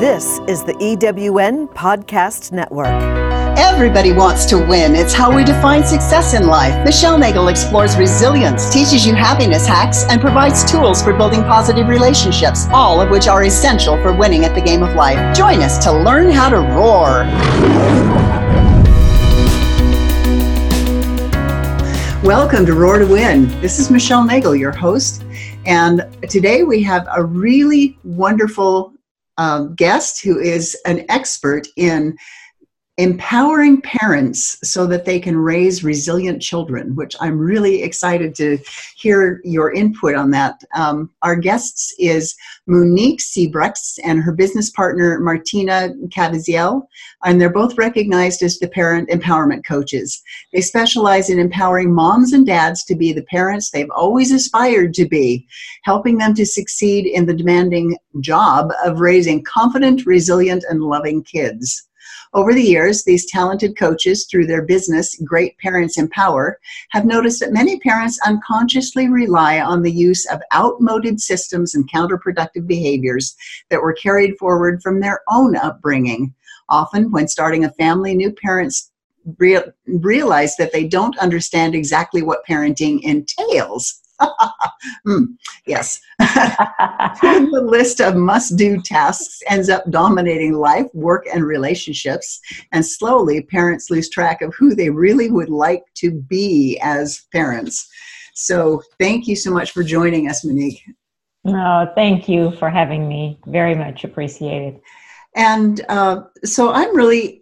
This is the EWN Podcast Network. Everybody wants to win. It's how we define success in life. Michelle Nagel explores resilience, teaches you happiness hacks, and provides tools for building positive relationships, all of which are essential for winning at the game of life. Join us to learn how to roar. Welcome to Roar to Win. This is Michelle Nagel, your host. And today we have a really wonderful um, guest who is an expert in empowering parents so that they can raise resilient children, which I'm really excited to hear your input on that. Um, our guests is Mooniek Seebregts and her business partner Martina Caviezel, and they're both recognized as the parent empowerment coaches. They specialize in empowering moms and dads to be the parents they've always aspired to be, helping them to succeed in the demanding job of raising confident, resilient, and loving kids. Over the years, these talented coaches, through their business, Great Parents Empower, have noticed that many parents unconsciously rely on the use of outmoded systems and counterproductive behaviors that were carried forward from their own upbringing. Often, when starting a family, new parents realize that they don't understand exactly what parenting entails. mm, yes. the list of must do tasks ends up dominating life, work, and relationships. And slowly, parents lose track of who they really would like to be as parents. So, thank you so much for joining us, Mooniek. No, thank you for having me. Very much appreciated. And uh, so, I'm really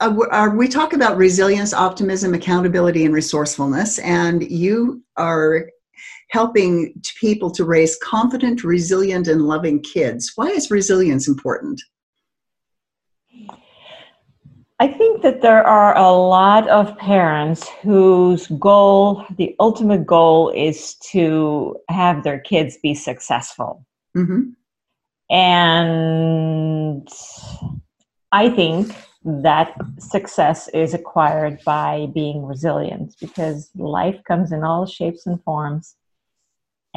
uh, we talk about resilience, optimism, accountability, and resourcefulness, and you are helping people to raise confident, resilient, and loving kids. Why is resilience important? I think that there are a lot of parents whose goal, the ultimate goal, is to have their kids be successful. Mm-hmm. And I think that success is acquired by being resilient because life comes in all shapes and forms.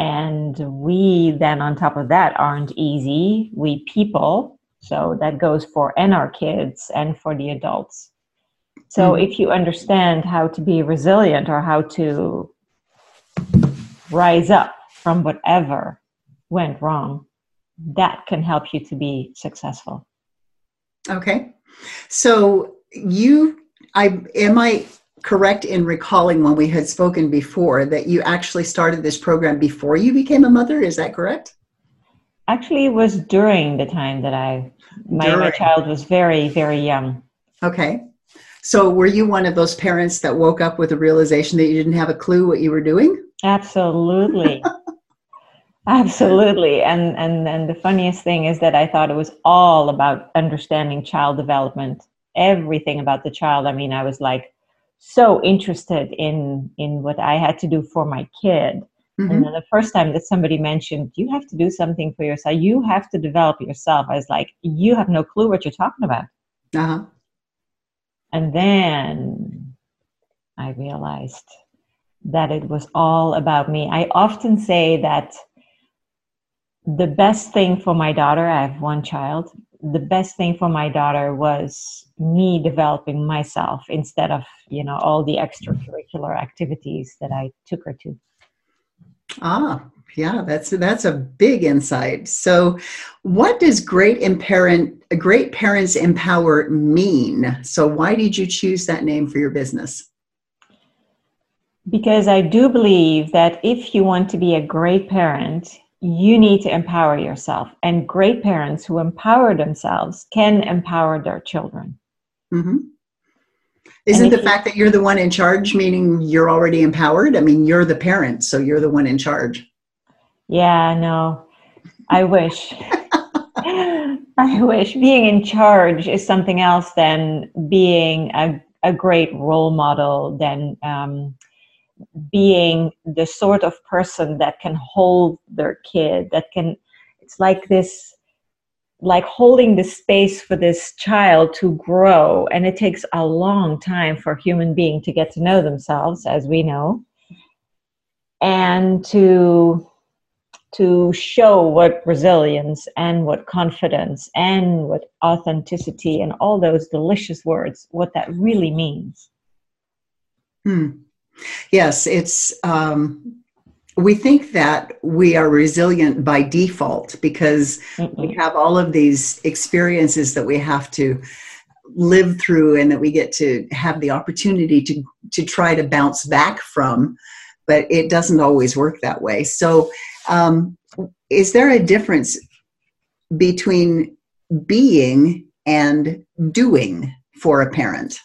And we then, on top of that, aren't easy. We people, so that goes for and our kids and for the adults. So mm-hmm. if you understand how to be resilient or how to rise up from whatever went wrong, that can help you to be successful. Okay. So you I am I correct in recalling when we had spoken before that you actually started this program before you became a mother. Is that correct? Actually, it was during the time that I my, my child was very very young. Okay. So were you one of those parents that woke up with a realization that you didn't have a clue what you were doing? Absolutely. Absolutely. And and and the funniest thing is that I thought it was all about understanding child development. Everything about the child. I mean, I was like so interested in in what I had to do for my kid. Mm-hmm. And then the first time that somebody mentioned, you have to do something for yourself, you have to develop yourself, I was like, you have no clue what you're talking about. Uh-huh. And then I realized that it was all about me. I often say that the best thing for my daughter, I have one child, the best thing for my daughter was me developing myself instead of you know all the extracurricular activities that i took her to. Ah yeah that's that's a big insight. So what does great parent great parents empower mean? So why did you choose that name for your business? Because i do believe that if you want to be a great parent you need to empower yourself. And great parents who empower themselves can empower their children. Mm-hmm. Isn't the fact that you're the one in charge meaning you're already empowered? I mean, you're the parent, so you're the one in charge. Yeah, no, I wish. I wish being in charge is something else than being a, a great role model, than um, being the sort of person that can hold their kid that can it's like this like holding the space for this child to grow and it takes a long time for a human being to get to know themselves as we know and to to show what resilience and what confidence and what authenticity and all those delicious words, what that really means. Hmm. Yes, it's. Um, we think that we are resilient by default because Mm-mm. we have all of these experiences that we have to live through and that we get to have the opportunity to to try to bounce back from but it doesn't always work that way so um, is there a difference between being and doing for a parent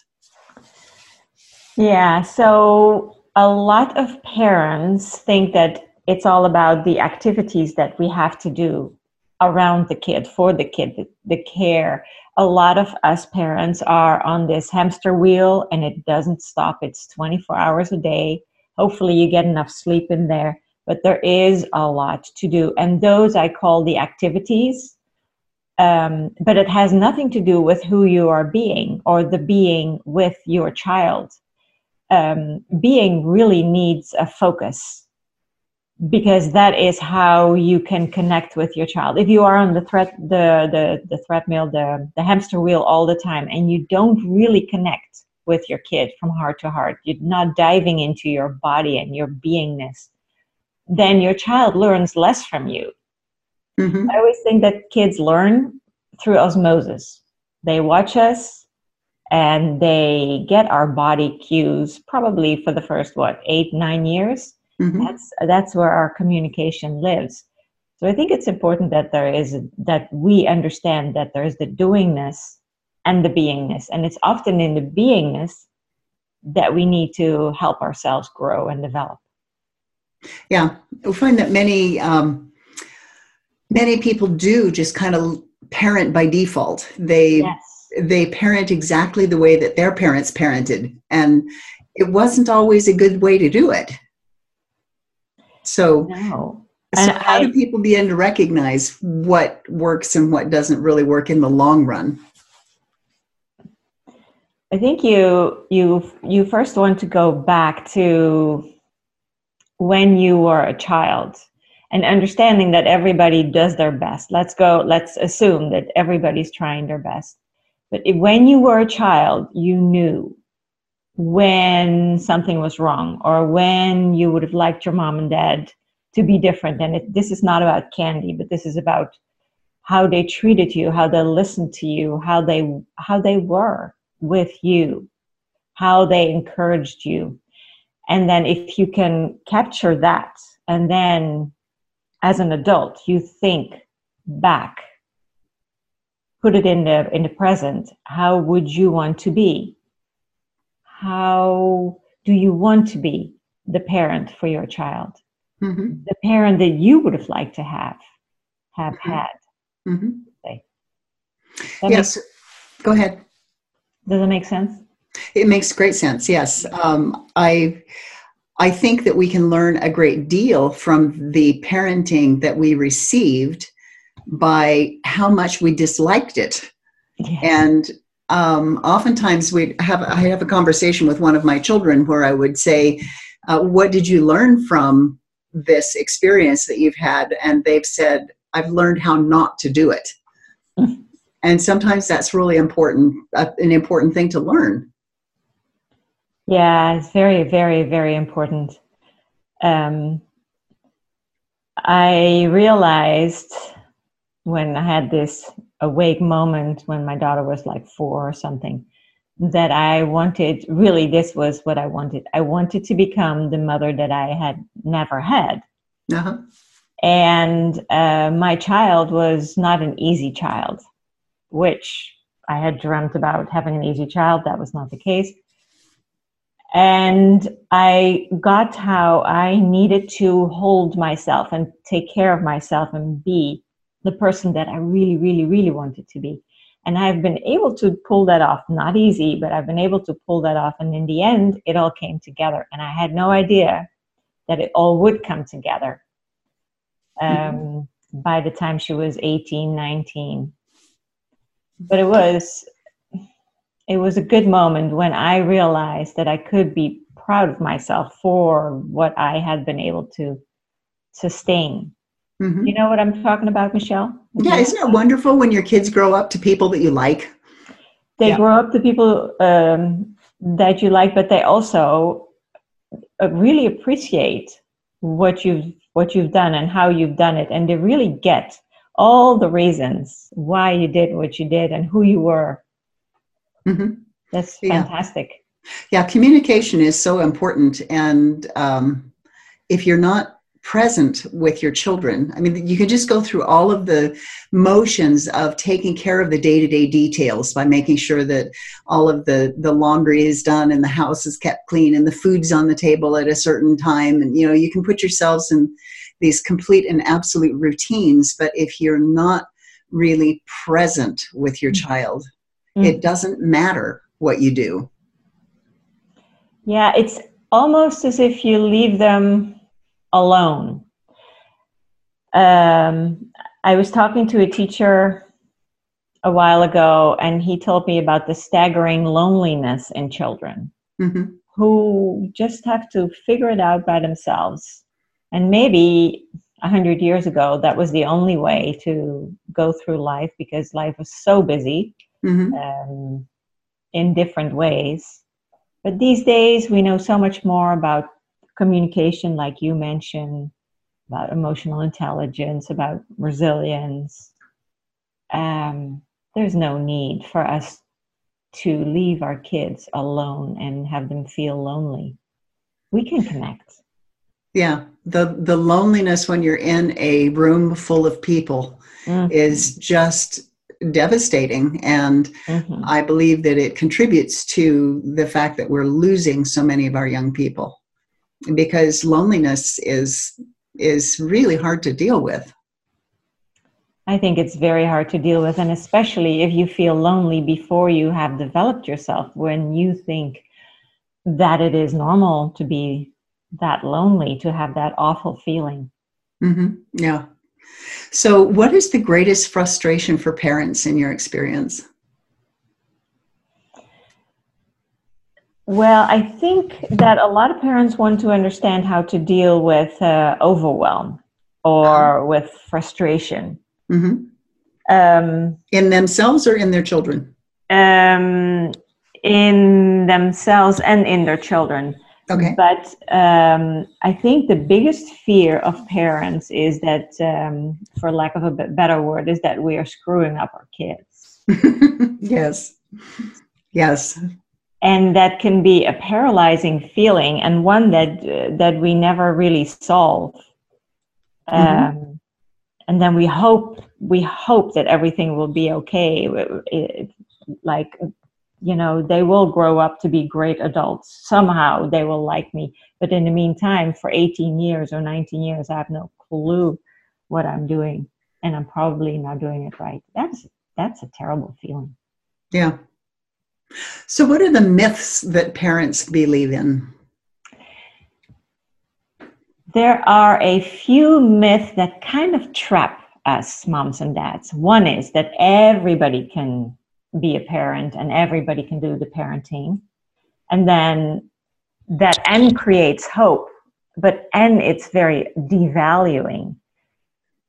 yeah so a lot of parents think that it's all about the activities that we have to do around the kid for the kid the, the care a lot of us parents are on this hamster wheel and it doesn't stop. It's 24 hours a day. Hopefully, you get enough sleep in there, but there is a lot to do. And those I call the activities. Um, but it has nothing to do with who you are being or the being with your child. Um, being really needs a focus because that is how you can connect with your child. If you are on the threat the the the treadmill the the hamster wheel all the time and you don't really connect with your kid from heart to heart you're not diving into your body and your beingness then your child learns less from you. Mm-hmm. i always think that kids learn through osmosis. They watch us and they get our body cues probably for the first what eight nine years Mm-hmm. That's that's where our communication lives. So I think it's important that there is that we understand that there is the doingness and the beingness, and it's often in the beingness that we need to help ourselves grow and develop. Yeah, we find that many um, many people do just kind of parent by default. They yes. They parent exactly the way that their parents parented, and it wasn't always a good way to do it. So, no. so how I, do people begin to recognize what works and what doesn't really work in the long run? I think you you you first want to go back to when you were a child and understanding that everybody does their best. Let's go. Let's assume that everybody's trying their best. But if, when you were a child, you knew when something was wrong or when you would have liked your mom and dad to be different. And it, this is not about candy, but this is about how they treated you, how they listened to you, how they how they were with you, how they encouraged you. And then if you can capture that and then as an adult you think back put it in the in the present how would you want to be? How do you want to be the parent for your child? Mm-hmm. the parent that you would have liked to have have mm-hmm. had. Mm-hmm. yes. makes, go ahead. Does it make sense? It makes great sense yes. Um, i i think that we can learn a great deal from the parenting that we received by how much we disliked it yes. and um, oftentimes we have I have a conversation with one of my children where I would say, uh, "What did you learn from this experience that you've had?" And they've said, "I've learned how not to do it." and sometimes that's really important, uh, an important thing to learn. Yeah, it's very, very, very important. Um, I realized when I had this awake moment when my daughter was like four or something that I wanted really this was what I wanted. I wanted to become the mother that I had never had. Uh-huh. And uh, my child was not an easy child, which I had dreamt about having an easy child. That was not the case. And I got how I needed to hold myself and take care of myself and be the person that I really, really, really wanted to be. And I've been able to pull that off. Not easy, but I've been able to pull that off. And in the end, it all came together. And I had no idea that it all would come together um, mm-hmm. by the time she was 18, 19. But it was it was a good moment when I realized that I could be proud of myself for what I had been able to sustain Mhm. You know what I'm talking about, Michelle? Yeah, isn't it wonderful when your kids grow up to people that you like? They Yeah. grow up to people um, that you like, but they also uh, really appreciate what you've what you've done and how you've done it, and they really get all the reasons why you did what you did and who you were. Mhm. That's Yeah. fantastic. Yeah, communication is so important. And um, if you're not present with your children, I mean, you can just go through all of the motions of taking care of the day to day details by making sure that all of the, the laundry is done and the house is kept clean and the food's on the table at a certain time. And, you know, you can put yourselves in these complete and absolute routines. But if you're not really present with your child, Mm. it doesn't matter what you do. Yeah, it's almost as if you leave them alone. Um, I was talking to a teacher a while ago, and he told me about the staggering loneliness in children Mhm. who just have to figure it out by themselves. And maybe a hundred years ago, that was the only way to go through life because life was so busy Mhm. um, in different ways. But these days, we know so much more about communication, like you mentioned, about emotional intelligence, about resilience. Um, there's no need for us to leave our kids alone and have them feel lonely. We can connect. Yeah, the the loneliness when you're in a room full of people Mm, is just devastating and mhm. I believe that it contributes to the fact that we're losing so many of our young people because loneliness is is really hard to deal with. I think it's very hard to deal with, and especially if you feel lonely before you have developed yourself, when you think that it is normal to be that lonely, to have that awful feeling. Mm-hmm. Yeah. So, what is the greatest frustration for parents in your experience? Well, I think that a lot of parents want to understand how to deal with uh, overwhelm or with frustration. hmm Um, In themselves or in their children? um, in themselves and in their children. Okay. But um, I think the biggest fear of parents is that, um, for lack of a better word, is that we are screwing up our kids. yes. Yes. And that can be a paralyzing feeling and one that, uh, that we never really solve. Um, Mhm. and then we hope we hope that everything will be okay. It- it- like you know they will grow up to be great adults somehow they will like me but in the meantime for 18 years or 19 years i have no clue what i'm doing and i'm probably not doing it right that's that's a terrible feeling Yeah. So, what are the myths that parents believe in? there are a few myths that kind of trap us moms and dads. One is that everybody can be a parent and everybody can do the parenting. And then that n creates hope but n it's very devaluing.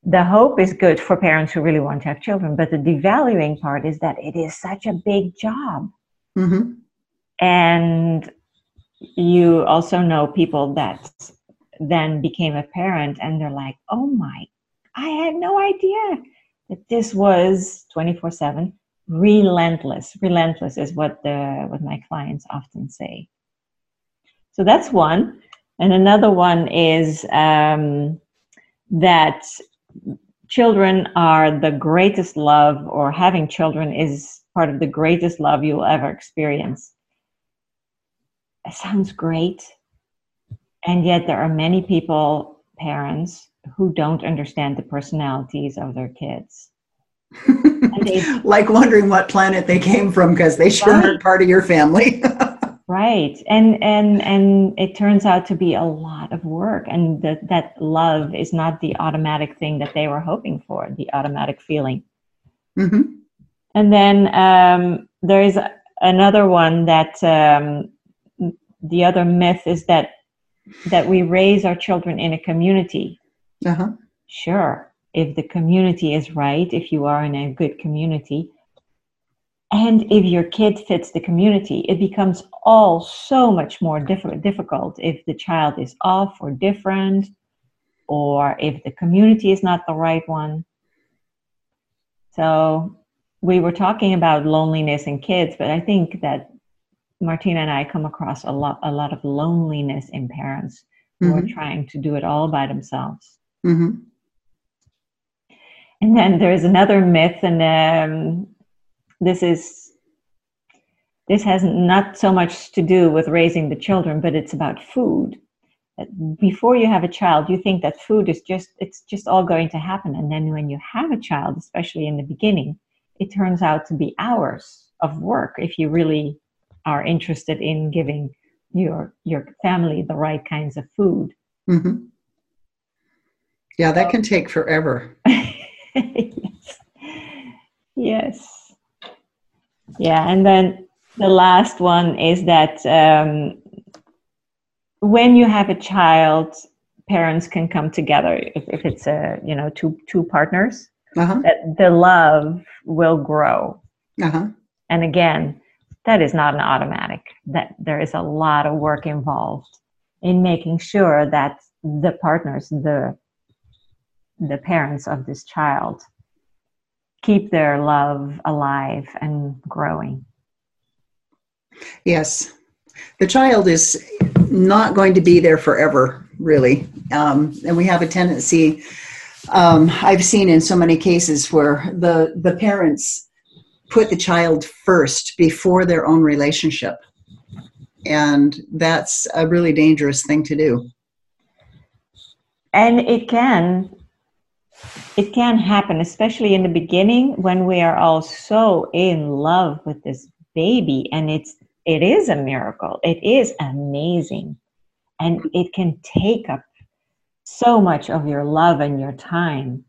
The hope is good for parents who really want to have children but the devaluing part is that it is such a big job hmm and you also know people that then became a parent and they're like oh my i had no idea that this was 24 7 relentless relentless is what the what my clients often say. So that's one. And another one is um, that children are the greatest love or having children is part of the greatest love you will ever experience it sounds great and yet there are many people parents who don't understand the personalities of their kids they- like wondering what planet they came from because they sure Right. aren't part of your family. right and and and it turns out to be a lot of work and that that love is not the automatic thing that they were hoping for the automatic feeling hmm and then um, there is another one that um, the other myth is that that we raise our children in a community Uh-huh. sure, if the community is right, if you are in a good community, and if your kid fits the community, it becomes all so much more diff- difficult if the child is off or different, or if the community is not the right one. So, we were talking about loneliness in kids, but I think that Martina and I come across a lot, a lot of loneliness in parents who mm-hmm. are trying to do it all by themselves. Mm-hmm. And then there's another myth, and um, this is this has not so much to do with raising the children, but it's about food. Before you have a child, you think that food is just it's just all going to happen, and then when you have a child, especially in the beginning, it turns out to be hours of work if you really are interested in giving your your family the right kinds of food. Mm-hmm. Yeah, that can take forever. yes. yes. Yeah, and then the last one is that um, when you have a child, parents can come together if, if it's a you know two two partners. Uh-huh. That the love will grow. Uh-huh. And again, that is not an automatic. That there is a lot of work involved in making sure that the partners, the the parents of this child keep their love alive and growing. Yes. The child is not going to be there forever, really. Um, and we have a tendency, um, I've seen in so many cases where the, the parents put the child first before their own relationship. And that's a really dangerous thing to do. And it can it can happen, especially in the beginning when we are all so in love with this baby and it's it is a miracle. It is amazing. And it can take up so much of your love and your time.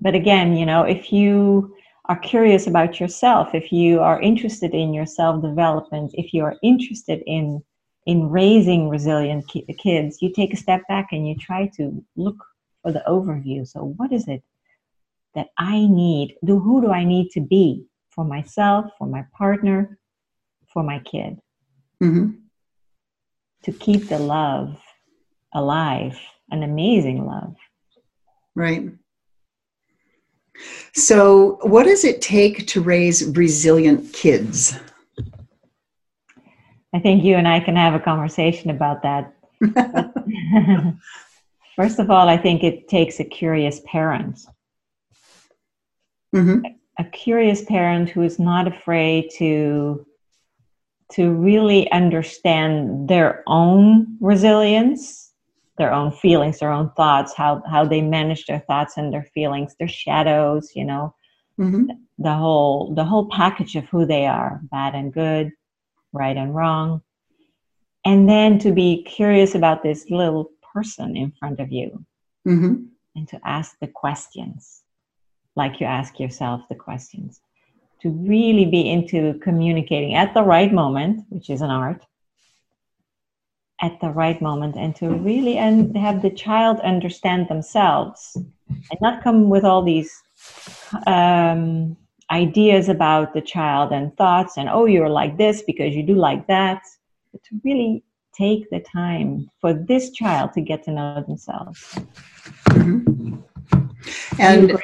But again, you know, if you are curious about yourself, if you are interested in your self development, if you are interested in in raising resilient ki- kids, you take a step back and you try to look for the overview. So, what is it that I need? Do who do I need to be for myself, for my partner, for my kid? Mm-hmm. To keep the love alive, an amazing love. Right. So, what does it take to raise resilient kids? I think you and I can have a conversation about that. First of all, I think it takes a curious parent. Mm-hmm. A curious parent who is not afraid to to really understand their own resilience, their own feelings, their own thoughts, how how they manage their thoughts and their feelings, their shadows, you know, mm-hmm. the whole the whole package of who they are, bad and good, right and wrong. And then to be curious about this little person in front of you mm-hmm. and to ask the questions like you ask yourself the questions to really be into communicating at the right moment which is an art at the right moment and to really and have the child understand themselves and not come with all these um, ideas about the child and thoughts and oh you're like this because you do like that but to really take the time for this child to get to know themselves. Mm-hmm. And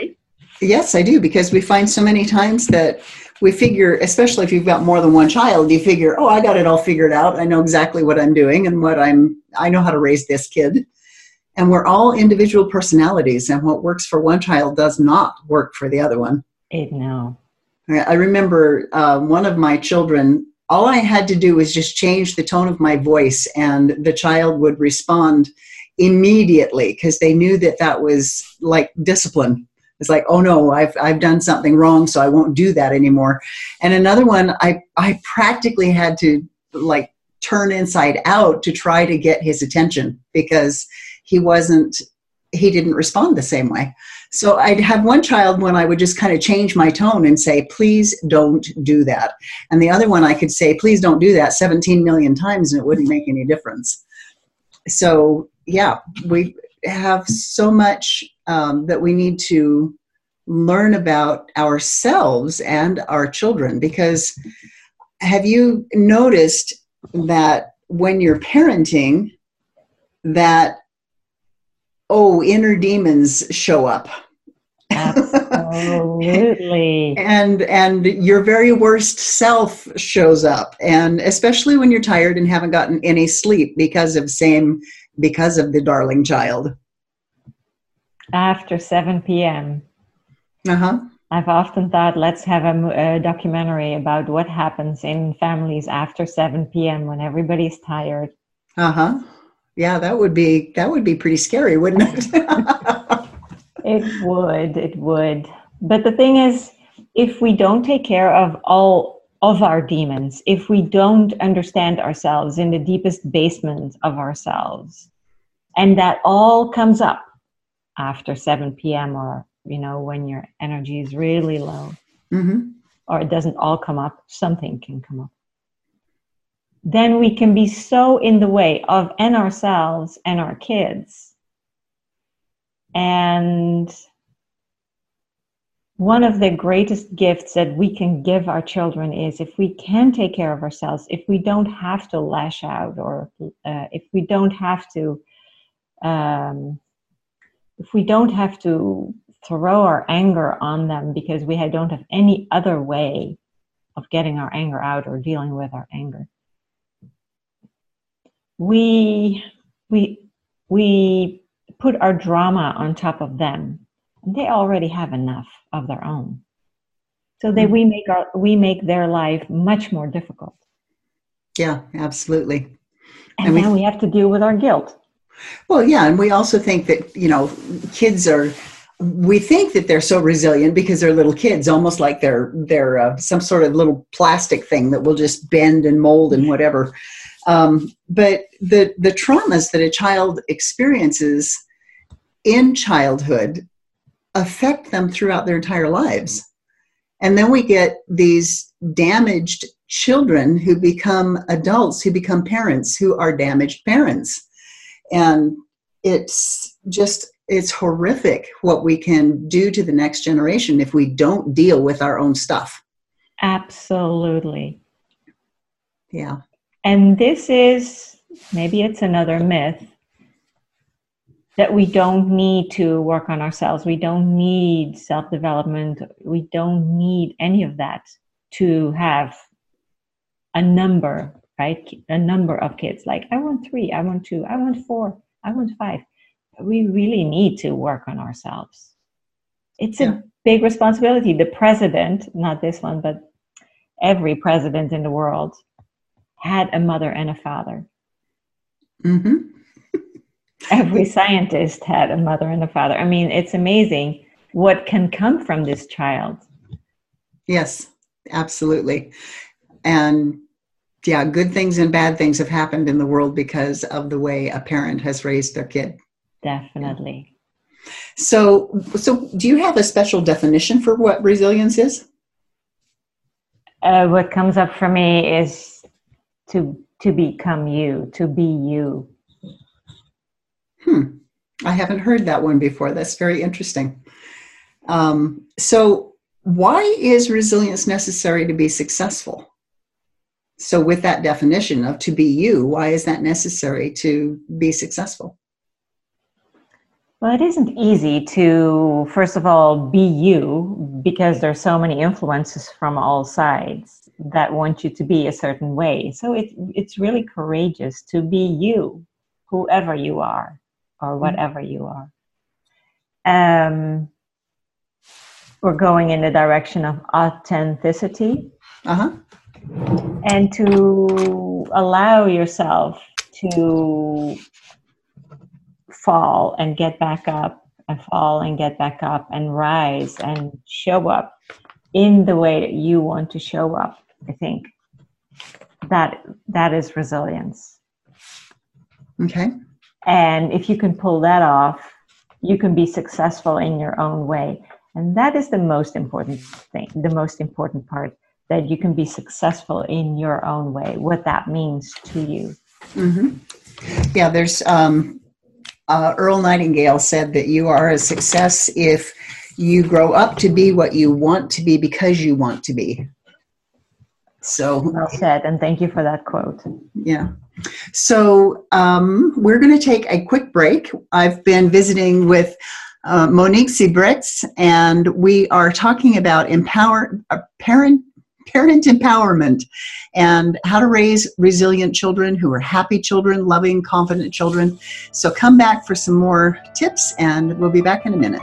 yes, I do, because we find so many times that we figure, especially if you've got more than one child, you figure, oh, I got it all figured out. I know exactly what I'm doing and what I'm, I know how to raise this kid. And we're all individual personalities, and what works for one child does not work for the other one. It, no. I remember uh, one of my children all I had to do was just change the tone of my voice, and the child would respond immediately because they knew that that was like discipline. It's like, oh no, I've I've done something wrong, so I won't do that anymore. And another one, I I practically had to like turn inside out to try to get his attention because he wasn't he didn't respond the same way. So I'd have one child when I would just kind of change my tone and say, please don't do that. And the other one I could say, please don't do that 17 million times and it wouldn't make any difference. So yeah, we have so much um, that we need to learn about ourselves and our children. Because have you noticed that when you're parenting that oh inner demons show up? Absolutely. and and your very worst self shows up. And especially when you're tired and haven't gotten any sleep because of same because of the darling child After 7 p.m. uh-huh I've often thought, let's have a, a, documentary about what happens in families after 7 p.m. when everybody's tired. Uh-huh. Yeah, that would be that would be pretty scary, wouldn't it? it would, it would. But the thing is, if we don't take care of all of our demons, if we don't understand ourselves in the deepest basement of ourselves, and that all comes up after 7 p.m. or you know, when your energy is really low, mm-hmm. or it doesn't all come up, something can come up. Then we can be so in the way of and ourselves and our kids. And one of the greatest gifts that we can give our children is if we can take care of ourselves, if we don't have to lash out, or uh, if we don't have to, um, if we don't have to throw our anger on them because we don't have any other way of getting our anger out or dealing with our anger. We we we put our drama on top of them. And they already have enough of their own. So that mm-hmm. we make our we make their life much more difficult. Yeah, absolutely. And, and then we, we have to deal with our guilt. Well, yeah, and we also think that, you know, kids are we think that they're so resilient because they're little kids, almost like they're they're uh, some sort of little plastic thing that will just bend and mold and whatever. Um, but the the traumas that a child experiences in childhood affect them throughout their entire lives, and then we get these damaged children who become adults, who become parents, who are damaged parents, and it's just it's horrific what we can do to the next generation if we don't deal with our own stuff. Absolutely. Yeah. And this is maybe it's another myth that we don't need to work on ourselves. We don't need self development. We don't need any of that to have a number, right? A number of kids. Like, I want three, I want two, I want four, I want five we really need to work on ourselves. It's yeah. a big responsibility. The president, not this one, but every president in the world had a mother and a father. Mm-hmm. every scientist had a mother and a father. I mean, it's amazing what can come from this child. Yes, absolutely. And yeah, good things and bad things have happened in the world because of the way a parent has raised their kid. Definitely. So, so do you have a special definition for what resilience is? Uh, what comes up for me is to to become you, to be you. Hmm. I haven't heard that one before. That's very interesting. Um, so, why is resilience necessary to be successful? So, with that definition of to be you, why is that necessary to be successful? Well, it isn't easy to, first of all, be you because there's so many influences from all sides that want you to be a certain way. So it, it's really courageous to be you, whoever you are or mm-hmm. whatever you are. Um, we're going in the direction of authenticity. Uh-huh. And to allow yourself to fall and get back up and fall and get back up and rise and show up in the way that you want to show up i think. That that is resilience. Okay. And if you can pull that off you can be successful in your own way. And that is the most important thing the most important part that you can be successful in your own way what that means to you mm-hmm. yeah there's um, uh, Earl Nightingale said that you are a success if you grow up to be what you want to be because you want to be. So well said, and thank you for that quote. Yeah. So um, we're going to take a quick break. I've been visiting with uh, Mooniek Seebregts, and we are talking about empower uh, parent parent empowerment and how to raise resilient children who are happy children, loving, confident children. So come back for some more tips, and we'll be back in a minute.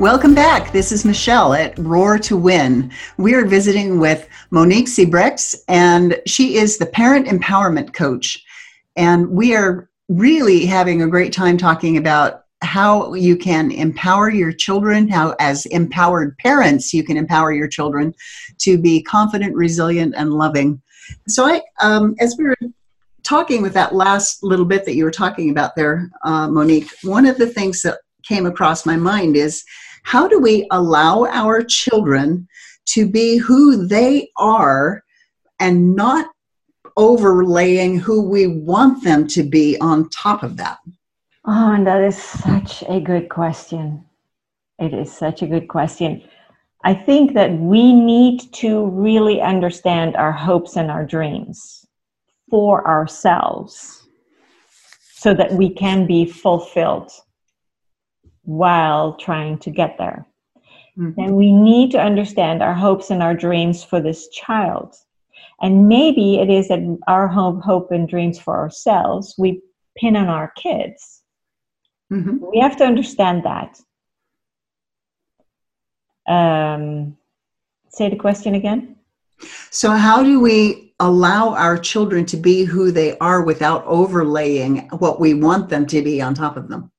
Welcome back. This is Michelle at Roar to Win. We are visiting with Mooniek Seebregts, and she is the Parent Empowerment Coach. And we are really having a great time talking about how you can empower your children, how, as empowered parents, you can empower your children to be confident, resilient, and loving. So, I, um, as we were talking with that last little bit that you were talking about there, uh, Mooniek, one of the things that came across my mind is how do we allow our children to be who they are and not overlaying who we want them to be on top of that? Oh, and that is such a good question. It is such a good question. I think that we need to really understand our hopes and our dreams for ourselves so that we can be fulfilled while trying to get there. Mm-hmm. And we need to understand our hopes and our dreams for this child. And maybe it is that our hope, hope and dreams for ourselves, we pin on our kids. Mm-hmm. We have to understand that. Um, say the question again. So, how do we allow our children to be who they are without overlaying what we want them to be on top of them?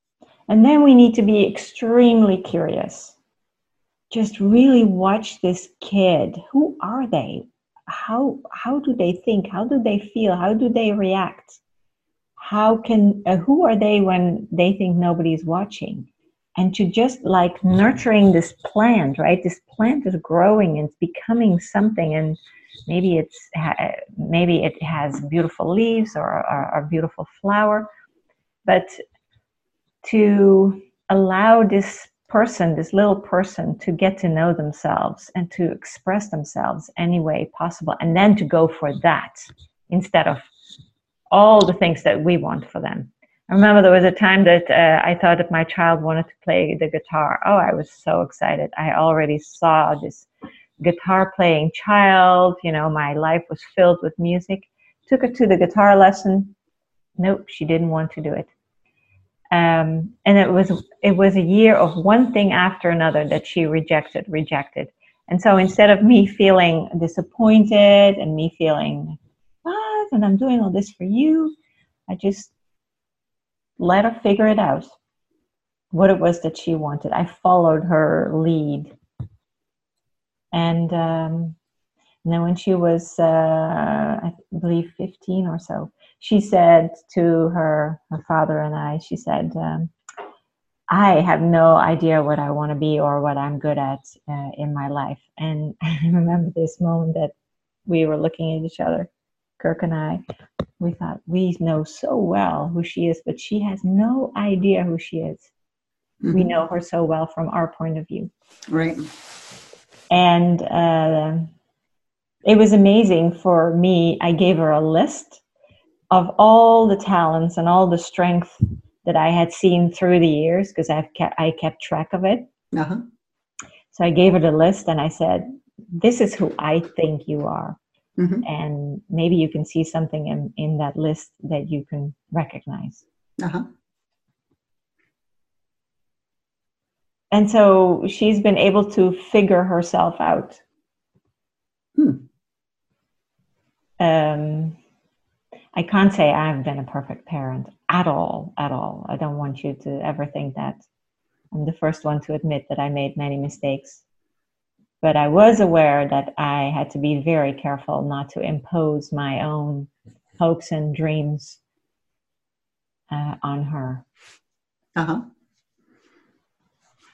And then we need to be extremely curious. Just really watch this kid. Who are they? How how do they think? How do they feel? How do they react? How can uh, who are they when they think nobody's watching? And to just like nurturing this plant, right? This plant is growing and becoming something, and maybe it's maybe it has beautiful leaves or, or a beautiful flower, but to allow this person, this little person, to get to know themselves and to express themselves any way possible, and then to go for that instead of all the things that we want for them. I remember there was a time that uh, I thought that my child wanted to play the guitar. Oh, I was so excited. I already saw this guitar playing child. You know, my life was filled with music. Took her to the guitar lesson. Nope, she didn't want to do it um, and it was it was a year of one thing after another that she rejected rejected. And so instead of me feeling disappointed and me feeling what? And i'm doing all this for you i just let her figure it out what it was that she wanted. I followed her lead. And um, and then when she was uh, i believe 15 or so she said to her, her father and I, she said, um, I have no idea what I want to be or what I'm good at uh, in my life. And I remember this moment that we were looking at each other, Kirk and I. We thought, we know so well who she is, but she has no idea who she is. Mm-hmm. We know her so well from our point of view. Right. And uh, it was amazing for me. I gave her a list of all the talents and all the strength that I had seen through the years, because I've kept I kept track of it. Uh-huh. So I gave her the list and I said, "This is who I think you are." Mm-hmm. and maybe you can see something in, in that list that you can recognize. Uh-huh. And so she's been able to figure herself out Hmm. Um, I can't say I've been a perfect parent at all, at all. I don't want you to ever think that. I'm the first one to admit that I made many mistakes. But I was aware that I had to be very careful not to impose my own hopes and dreams uh, on her. Uh huh.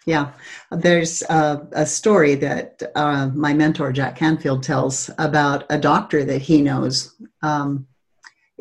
Yeah, there's a, a story that uh, my mentor Jack Canfield tells about a doctor that he knows. Um,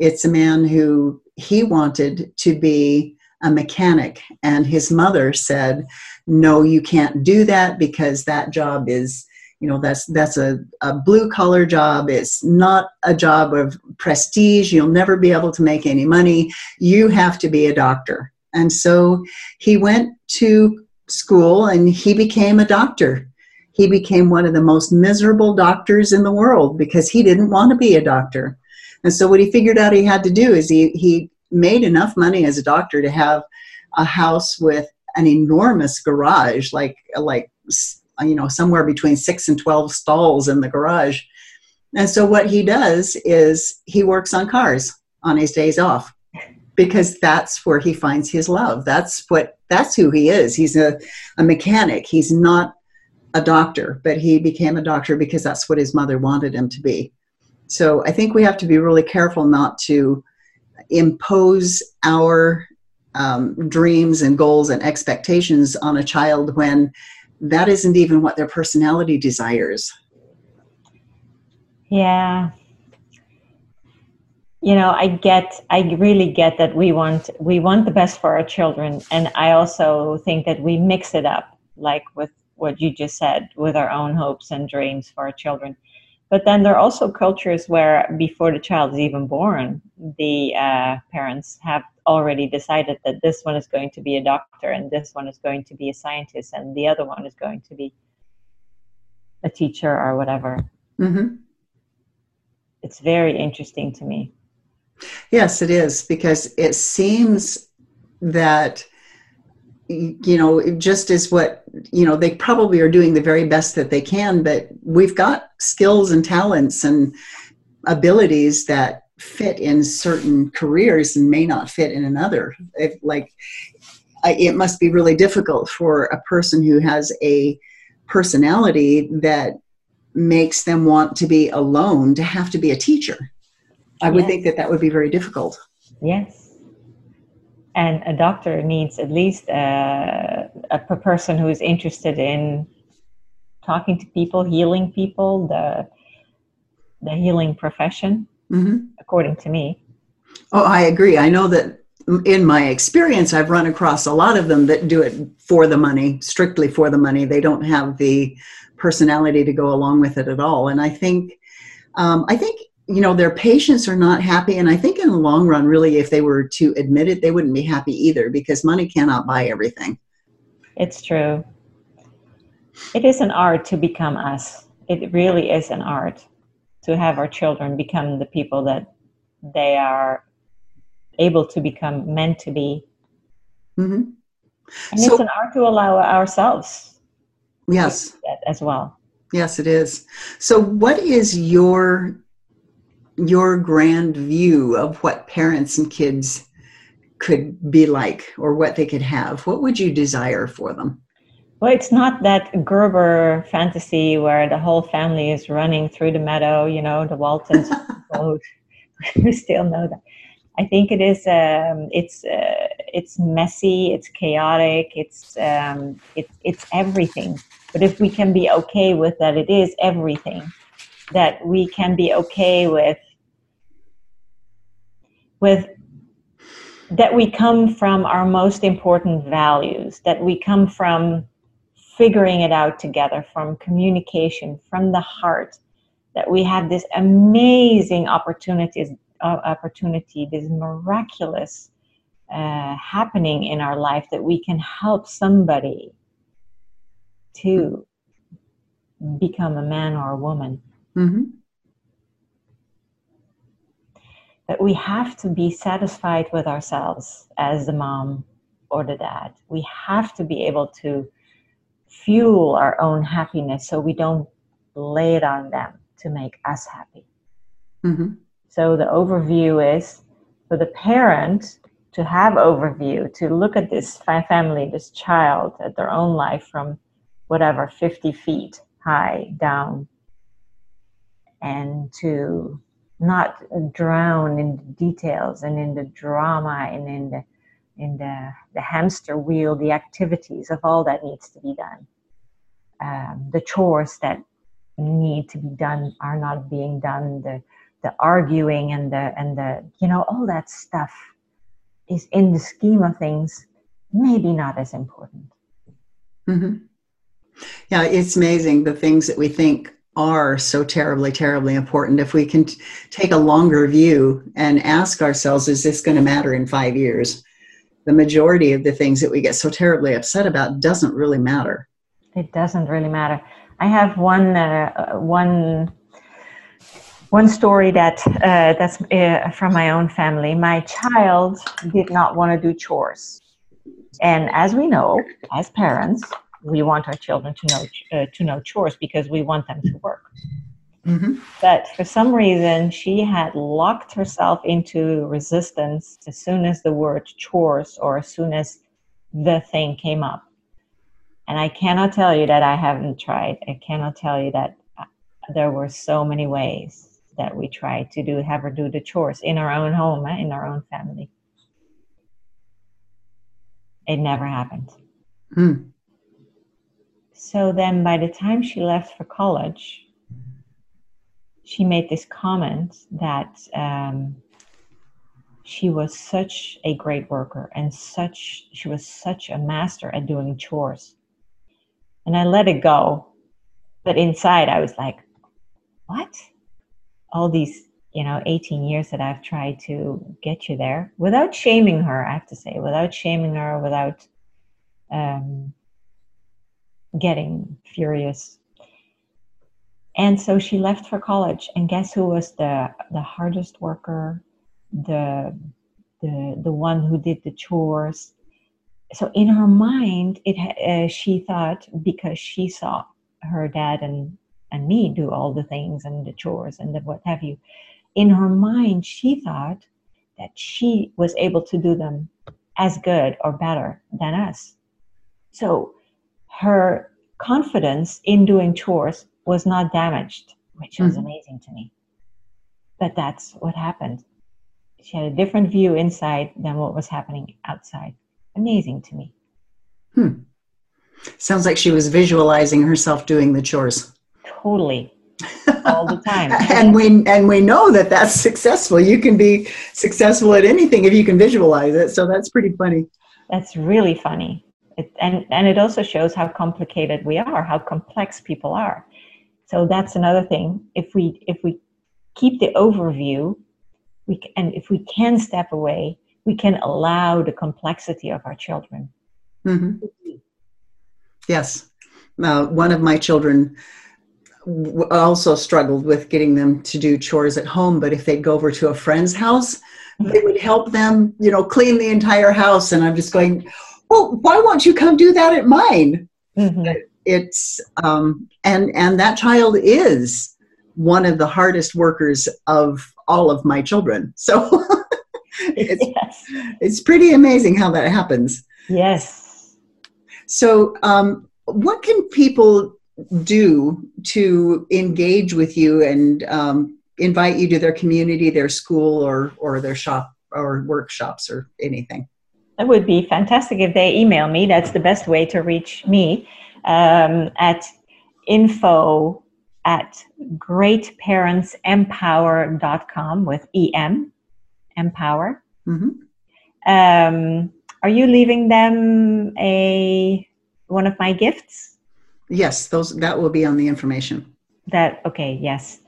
it's a man who he wanted to be a mechanic, and his mother said, "No, you can't do that because that job is." You know that's that's a, a blue collar job. It's not a job of prestige. You'll never be able to make any money. You have to be a doctor. And so he went to school and he became a doctor. He became one of the most miserable doctors in the world because he didn't want to be a doctor. And so what he figured out he had to do is he, he made enough money as a doctor to have a house with an enormous garage, like like you know somewhere between six and twelve stalls in the garage. And so what he does is he works on cars on his days off because that's where he finds his love. That's what that's who he is. He's a, a mechanic. He's not a doctor, but he became a doctor because that's what his mother wanted him to be. So I think we have to be really careful not to impose our um, dreams and goals and expectations on a child when that isn't even what their personality desires. Yeah, you know i get i really get that we want we want the best for our children and i also think that we mix it up like with what you just said with our own hopes and dreams for our children but then there are also cultures where before the child is even born the uh, parents have already decided that this one is going to be a doctor and this one is going to be a scientist and the other one is going to be a teacher or whatever mm-hmm. it's very interesting to me Yes, it is because it seems that you know just as what you know they probably are doing the very best that they can but we've got skills and talents and abilities that fit in certain careers and may not fit in another if, like I, it must be really difficult for a person who has a personality that makes them want to be alone to have to be a teacher I would think that that would be very difficult. Yes. And a doctor needs at least uh, a, a person who is interested in talking to people, healing people, the the healing profession, mm-hmm. according to me. Oh, I agree. I know that in my experience, I've run across a lot of them that do it for the money, strictly for the money. They don't have the personality to go along with it at all. And I think, um, I think you know their patients are not happy. And i think in the long run really if they were to admit it they wouldn't be happy either because money cannot buy everything. It's true. It is an art to become us. It really is an art to have our children become the people that they are able to become meant to be. Mm-hmm. and so, it's an art to allow ourselves yes. as well. Yes it is. So what is your your grand view of what parents and kids could be like or what they could have, what would you desire for them? Well, it's not that Gerber fantasy where the whole family is running through the meadow, you know, the Waltons we still know that. I think it is. Um, it's uh, it's messy. It's chaotic. It's um, it's it's everything. But if we can be okay with that, it is everything. That we can be okay with with that we come from our most important values, that we come from figuring it out together, from communication, from the heart, that we have this amazing opportunities, uh, opportunity, this miraculous uh, happening in our life that we can help somebody to become a man or a woman. Mm-hmm that we have to be satisfied with ourselves as the mom or the dad. We have to be able to fuel our own happiness so we don't lay it on them to make us happy. Mm-hmm. So the overview is for the parent to have overview, to look at this family, this child, at their own life from whatever 50 feet high down, and to not drown in the details and in the drama and in the in the, the hamster wheel, the activities of all that needs to be done. Um, the chores that need to be done are not being done. The the arguing and the and the you know all that stuff is in the scheme of things maybe not as important. Mm-hmm. Yeah, it's amazing the things that we think are so terribly, terribly important. If we can t- take a longer view and ask ourselves, is this going to matter in five years? The majority of the things that we get so terribly upset about doesn't really matter. It doesn't really matter. I have one uh, one one story that uh, that's uh, from my own family. My child did not want to do chores, and as we know, as parents, we want our children to know uh, to know chores because we want them to work. Mm-hmm. But for some reason, she had locked herself into resistance as soon as the word chores or as soon as the thing came up. And I cannot tell you that I haven't tried. I cannot tell you that uh, there were so many ways that we tried to do have her do the chores in our own home eh, in our own family it never happened Mm. So then by the time she left for college she made this comment that um, she was such a great worker and such she was such a master at doing chores. And i let it go but inside i was like what? All these you know 18 years that i've tried to get you there? Without shaming her i have to say without shaming her without um, getting furious and so she left for college and guess who was the the hardest worker the the the one who did the chores so in her mind it uh, she thought because she saw her dad and and me do all the things and the chores and the what have you. In her mind, she thought that she was able to do them as good or better than us. So her confidence in doing chores was not damaged, which was Mhm. amazing to me. But that's what happened. She had a different view inside than what was happening outside. Amazing to me. Hmm. Sounds like she was visualizing herself doing the chores. Totally. All the time. and we and we know that that's successful. You can be successful at anything if you can visualize it. So that's pretty funny. That's really funny. It, and, and it also shows how complicated we are, how complex people are. So that's another thing. If we if we keep the overview, we c- and if we can step away, we can allow the complexity of our children. hmm Yes, uh, one of my children w- also struggled with getting them to do chores at home. But if they'd go over to a friend's house, they would help them, you know, clean the entire house. And I'm just going, well, why won't you come do that at mine? Mhm. it's um, and and that child is one of the hardest workers of all of my children so it's, yes. it's pretty amazing how that happens Yes. so um, what can people do to engage with you and um, invite you to their community their school or or their shop or workshops or anything That would be fantastic if they email me. That's the best way to reach me um, at info at greatparentsempower.com with EM, empower. hmm Um, are you leaving them a one of my gifts? yes those that will be on the information That okay? Yes,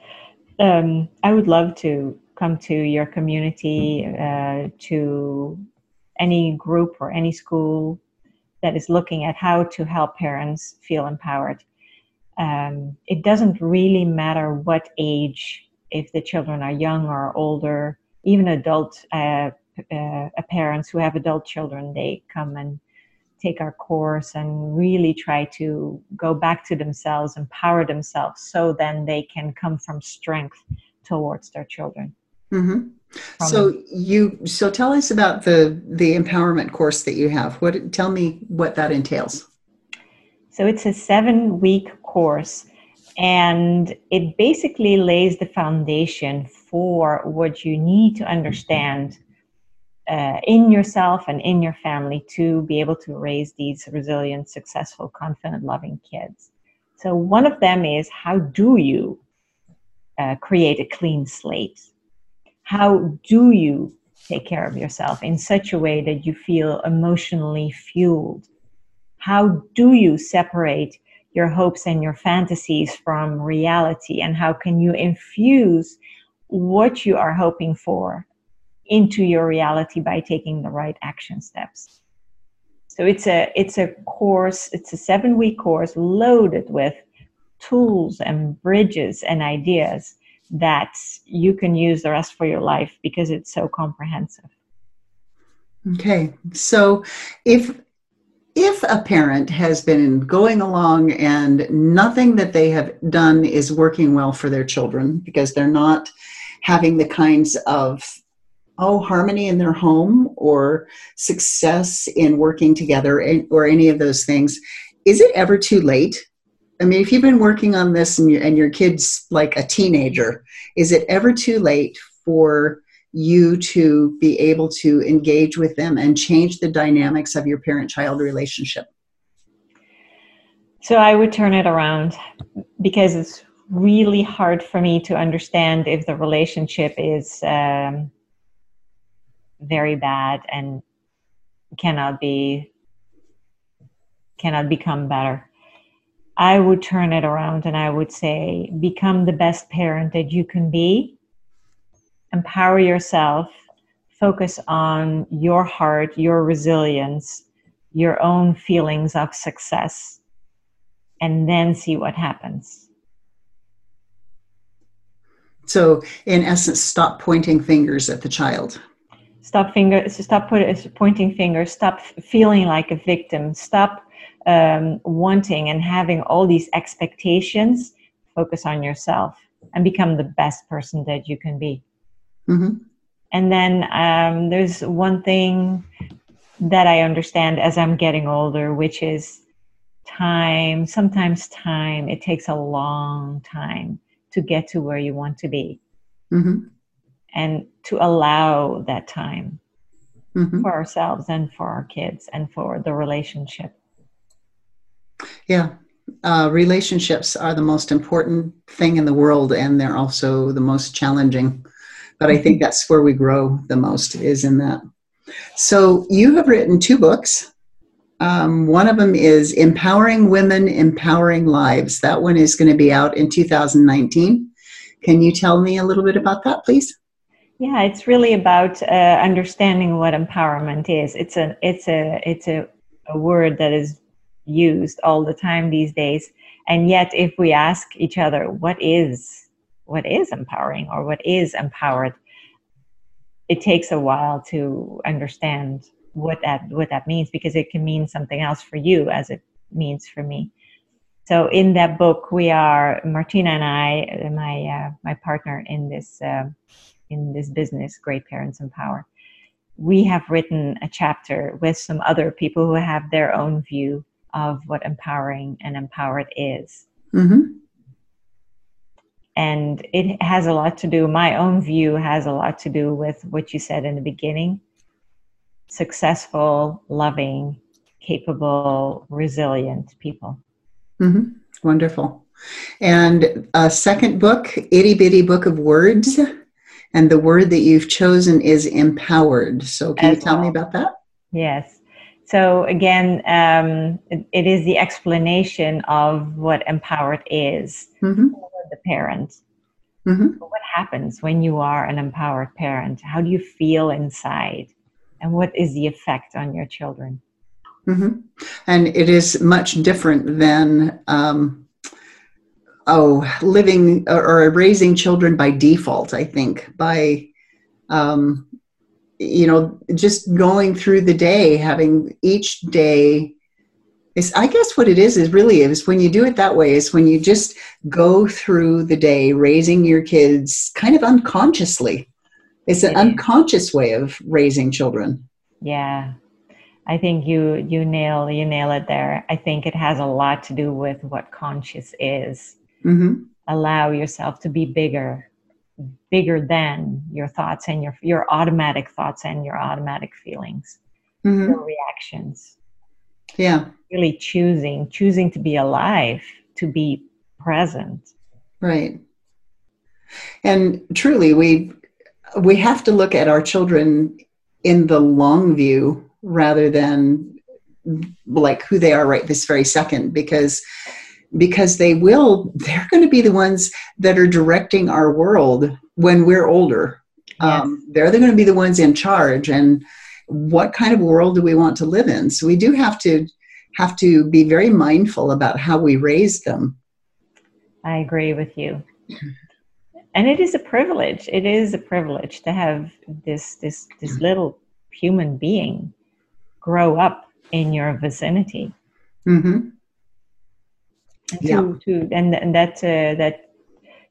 um, I would love to come to your community, uh, to any group or any school that is looking at how to help parents feel empowered. Um, it doesn't really matter what age, if the children are young or older, even adult uh, uh, parents who have adult children, they come and take our course and really try to go back to themselves, empower themselves, so then they can come from strength towards their children. Mm-hmm. So you so tell us about the the empowerment course that you have. What tell me what that entails. So it's a seven week course, and it basically lays the foundation for what you need to understand uh, in yourself and in your family to be able to raise these resilient, successful, confident, loving kids. So, one of them is how do you uh, create a clean slate? How do you take care of yourself in such a way that you feel emotionally fueled? How do you separate your hopes and your fantasies from reality? And how can you infuse what you are hoping for into your reality by taking the right action steps. So it's a it's a course, it's a 7-week course loaded with tools and bridges and ideas that you can use the rest for your life because it's so comprehensive. Okay. So if if a parent has been going along and nothing that they have done is working well for their children because they're not having the kinds of oh harmony in their home or success in working together or any of those things is it ever too late i mean if you've been working on this and, you, and your kid's like a teenager is it ever too late for you to be able to engage with them and change the dynamics of your parent child relationship? So i would turn it around because it's really hard for me to understand if the relationship is um, very bad and cannot be cannot become better i would turn it around and i would say become the best parent that you can be. Empower yourself. Focus on your heart your resilience your own feelings of success and then see what happens. So in essence stop pointing fingers at the child. Stop finger stop put, pointing fingers. Stop feeling like a victim. Stop um, wanting and having all these expectations focus on yourself and become the best person that you can be mm-hmm. and then um, there's one thing that i understand as i'm getting older which is time sometimes time it takes a long time to get to where you want to be mm-hmm and to allow that time mm-hmm. for ourselves and for our kids and for the relationship. Yeah. Uh, relationships are the most important thing in the world, and they're also the most challenging. But I think mm-hmm. that's where we grow the most, is in that. So, you have written two books. Um, one of them is Empowering Women, Empowering Lives. That one is going to be out in 2019. Can you tell me a little bit about that, please? Yeah, it's really about uh, understanding what empowerment is. It's a it's a it's a, a word that is used all the time these days, and yet if we ask each other what is what is empowering or what is empowered, it takes a while to understand what that what that means because it can mean something else for you as it means for me. So in that book, we are Martina and I, my uh, my partner in this. Uh, in this business, Great Parents Empower, we have written a chapter with some other people who have their own view of what empowering and empowered is. Mm-hmm. And it has a lot to do, my own view has a lot to do with what you said in the beginning successful, loving, capable, resilient people. Mm-hmm. Wonderful. And a second book, Itty Bitty Book of Words and the word that you've chosen is empowered. So, can As you tell well. me about that? Yes. So, again, um, it, it is the explanation of what empowered is mm-hmm. for the parent. Mm-hmm. What happens when you are an empowered parent? How do you feel inside? And what is the effect on your children? Mm-hmm. And it is much different than um, oh living or, raising children by default i think by um, you know, just going through the day, having each day is I guess what it is is really is when you do it that way is when you just go through the day raising your kids kind of unconsciously. It's an unconscious way of raising children. Yeah. I think you you nail you nail it there. I think it has a lot to do with what conscious is. hmm Allow yourself to be bigger, bigger than your thoughts and your your automatic thoughts and your automatic feelings, hmm your reactions. Yeah, Really choosing choosing to be alive, to be present. right. And truly, we we have to look at our children in the long view rather than like who they are right this very second because because they will they're going to be the ones that are directing our world when we're older um, they're going to be the ones in charge and what kind of world do we want to live in so we do have to have to be very mindful about how we raise them I agree with you. And it is a privilege. It is a privilege to have this this this little human being grow up in your vicinity. hmm And Yeah. to, to and, and that uh, that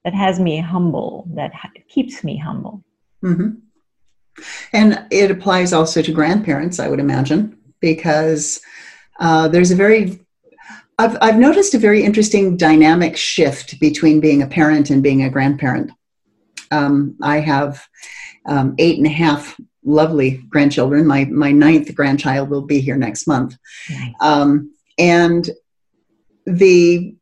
that has me humble. That keeps me humble. hmm And it applies also to grandparents, I would imagine, because uh, there's a very I've, I've noticed a very interesting dynamic shift between being a parent and being a grandparent. Um, I have um, eight and a half lovely grandchildren. My my ninth grandchild will be here next month, Nice. um, and the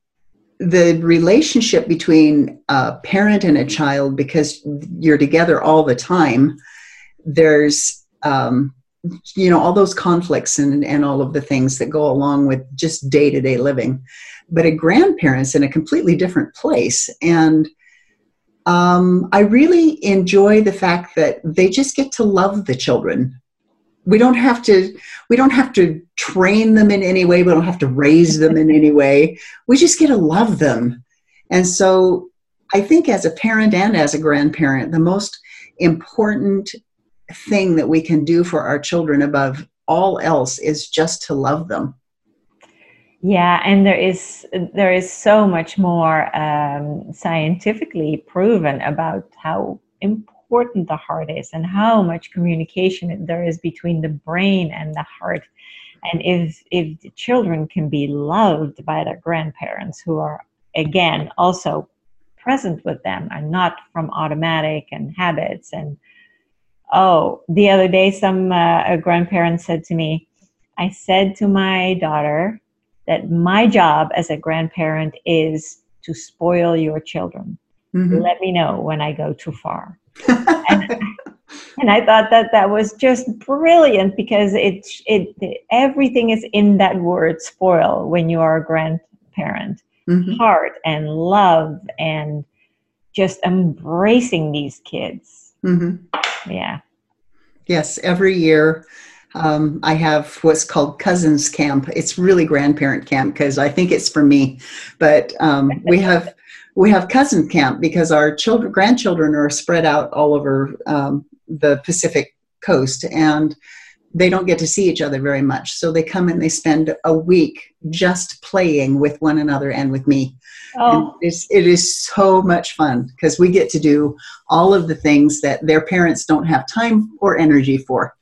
the relationship between a parent and a child because you're together all the time there's um, you know all those conflicts and, and all of the things that go along with just day-to-day living. But a grandparent's in a completely different place. And um, i really enjoy the fact that they just get to love the children we don't have to we don't have to train them in any way. We don't have to raise them in any way. We just get to love them. And so i think as a parent and as a grandparent the most important thing that we can do for our children above all else is just to love them. Yeah, and there is there is so much more um, scientifically proven about how important the heart is and how much communication there is between the brain and the heart. And if if the children can be loved by their grandparents, who are again also present with them and not from automatic and habits and oh the other day some uh, a grandparent said to me i said to my daughter that my job as a grandparent is to spoil your children. Mhm. Let me know when I go too far. And I thought that that was just brilliant because it, it everything is in that word spoil when you are a grandparent. Mhm. Heart and love and just embracing these kids. Mhm. Yeah. Yes, every year um, I have what's called cousins camp. It's really grandparent camp because I think it's for me, but um, we have we have cousin camp because our children grandchildren are spread out all over um, the Pacific coast and they don't get to see each other very much. So they come and they spend a week just playing with one another and with me. Oh, it's, it is so much fun because we get to do all of the things that their parents don't have time or energy for.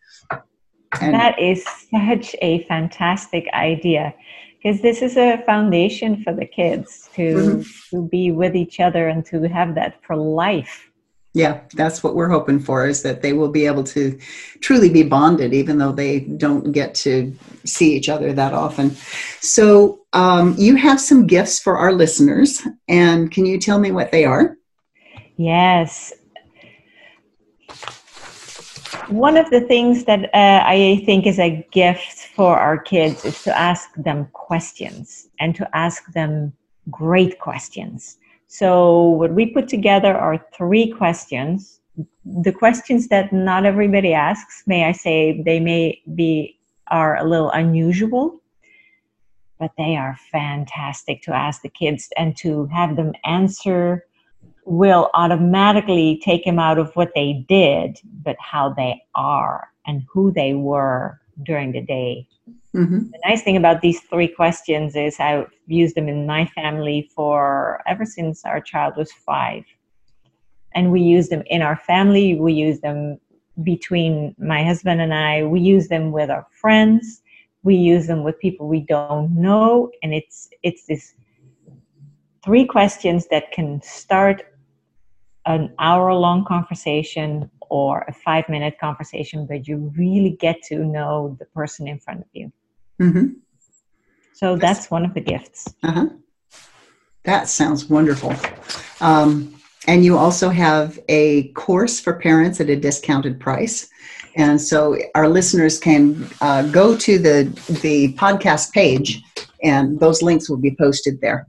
And That is such a fantastic idea because this is a foundation for the kids to Mm-hmm. to be with each other and to have that for life. yeah, that's what we're hoping for is that they will be able to truly be bonded, even though they don't get to see each other that often. So, um, you have some gifts for our listeners, and can you tell me what they are? Yes. One of the things that uh, I think is a gift for our kids is to ask them questions and to ask them great questions. So, what we put together are three questions. The questions that not everybody asks, may I say, they may be are a little unusual, but they are fantastic to ask the kids and to have them answer will automatically take him out of what they did, but how they are and who they were during the day. Mm-hmm. The nice thing about these three questions is I've used them in my family for ever since our child was five. And we use them in our family, we use them between my husband and I, we use them with our friends, we use them with people we don't know, and it's it's this three questions that can start an hour long conversation or a five minute conversation, but you really get to know the person in front of you. Mm-hmm. So that's one of the gifts. Uh-huh. That sounds wonderful. Um, and you also have a course for parents at a discounted price. And so our listeners can uh, go to the, the podcast page, and those links will be posted there.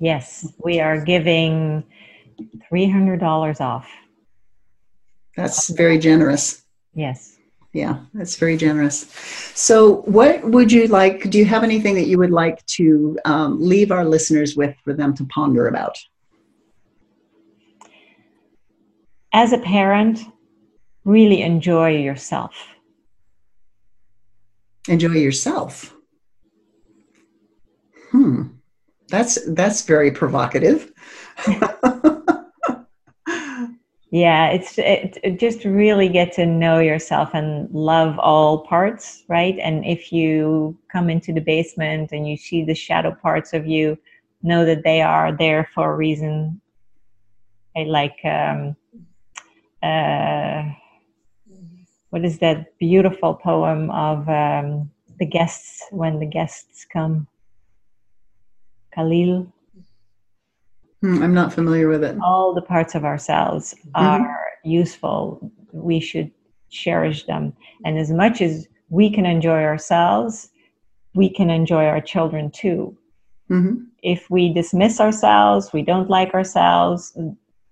Yes, we are giving $300 off. That's very generous. Yes. Yeah, that's very generous. So, what would you like? Do you have anything that you would like to um, leave our listeners with for them to ponder about? As a parent, really enjoy yourself. Enjoy yourself. Hmm, that's that's very provocative. yeah it's it, it, just really get to know yourself and love all parts right? And if you come into the basement and you see the shadow parts of you know that they are there for a reason. I like um uh what is that beautiful poem of um the guests when the guests come? Khalil Hmm, I'm not familiar with it. All the parts of ourselves mm-hmm. are useful. We should cherish them. And as much as we can enjoy ourselves, we can enjoy our children too. Mm-hmm. If we dismiss ourselves, we don't like ourselves,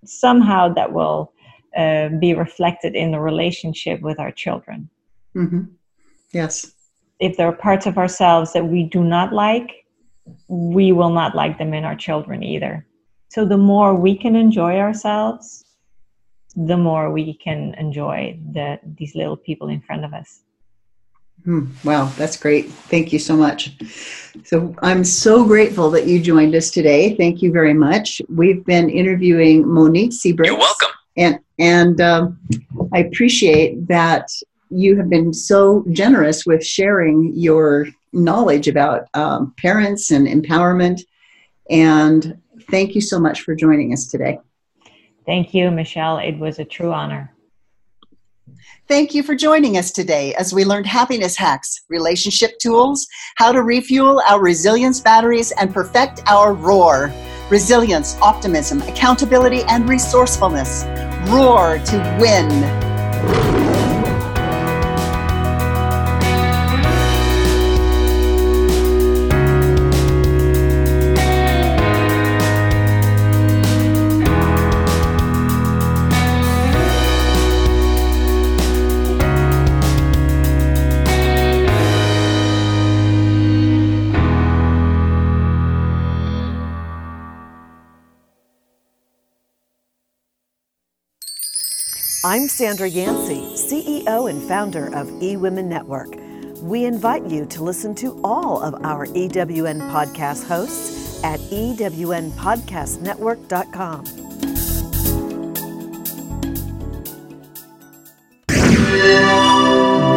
somehow that will uh, be reflected in the relationship with our children. Mm-hmm. Yes. If there are parts of ourselves that we do not like, we will not like them in our children either. So the more we can enjoy ourselves, the more we can enjoy the, these little people in front of us. Hmm. wow, that's great. Thank you so much. So I'm so grateful that you joined us today. Thank you very much. We've been interviewing Mooniek Seebregts. You're welcome. And and um, I appreciate that you have been so generous with sharing your knowledge about um, parents and empowerment and thank you so much for joining us today. Thank you, Michelle. It was a true honor. Thank you for joining us today as we learned happiness hacks, relationship tools, how to refuel our resilience batteries, and perfect our roar. Resilience, optimism, accountability, and resourcefulness. Roar to win. I'm Sandra Yancey, CEO and founder of eWomen Network. We invite you to listen to all of our EWN podcast hosts at ewnpodcastnetwork.com.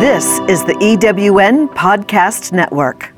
This is the EWN Podcast Network.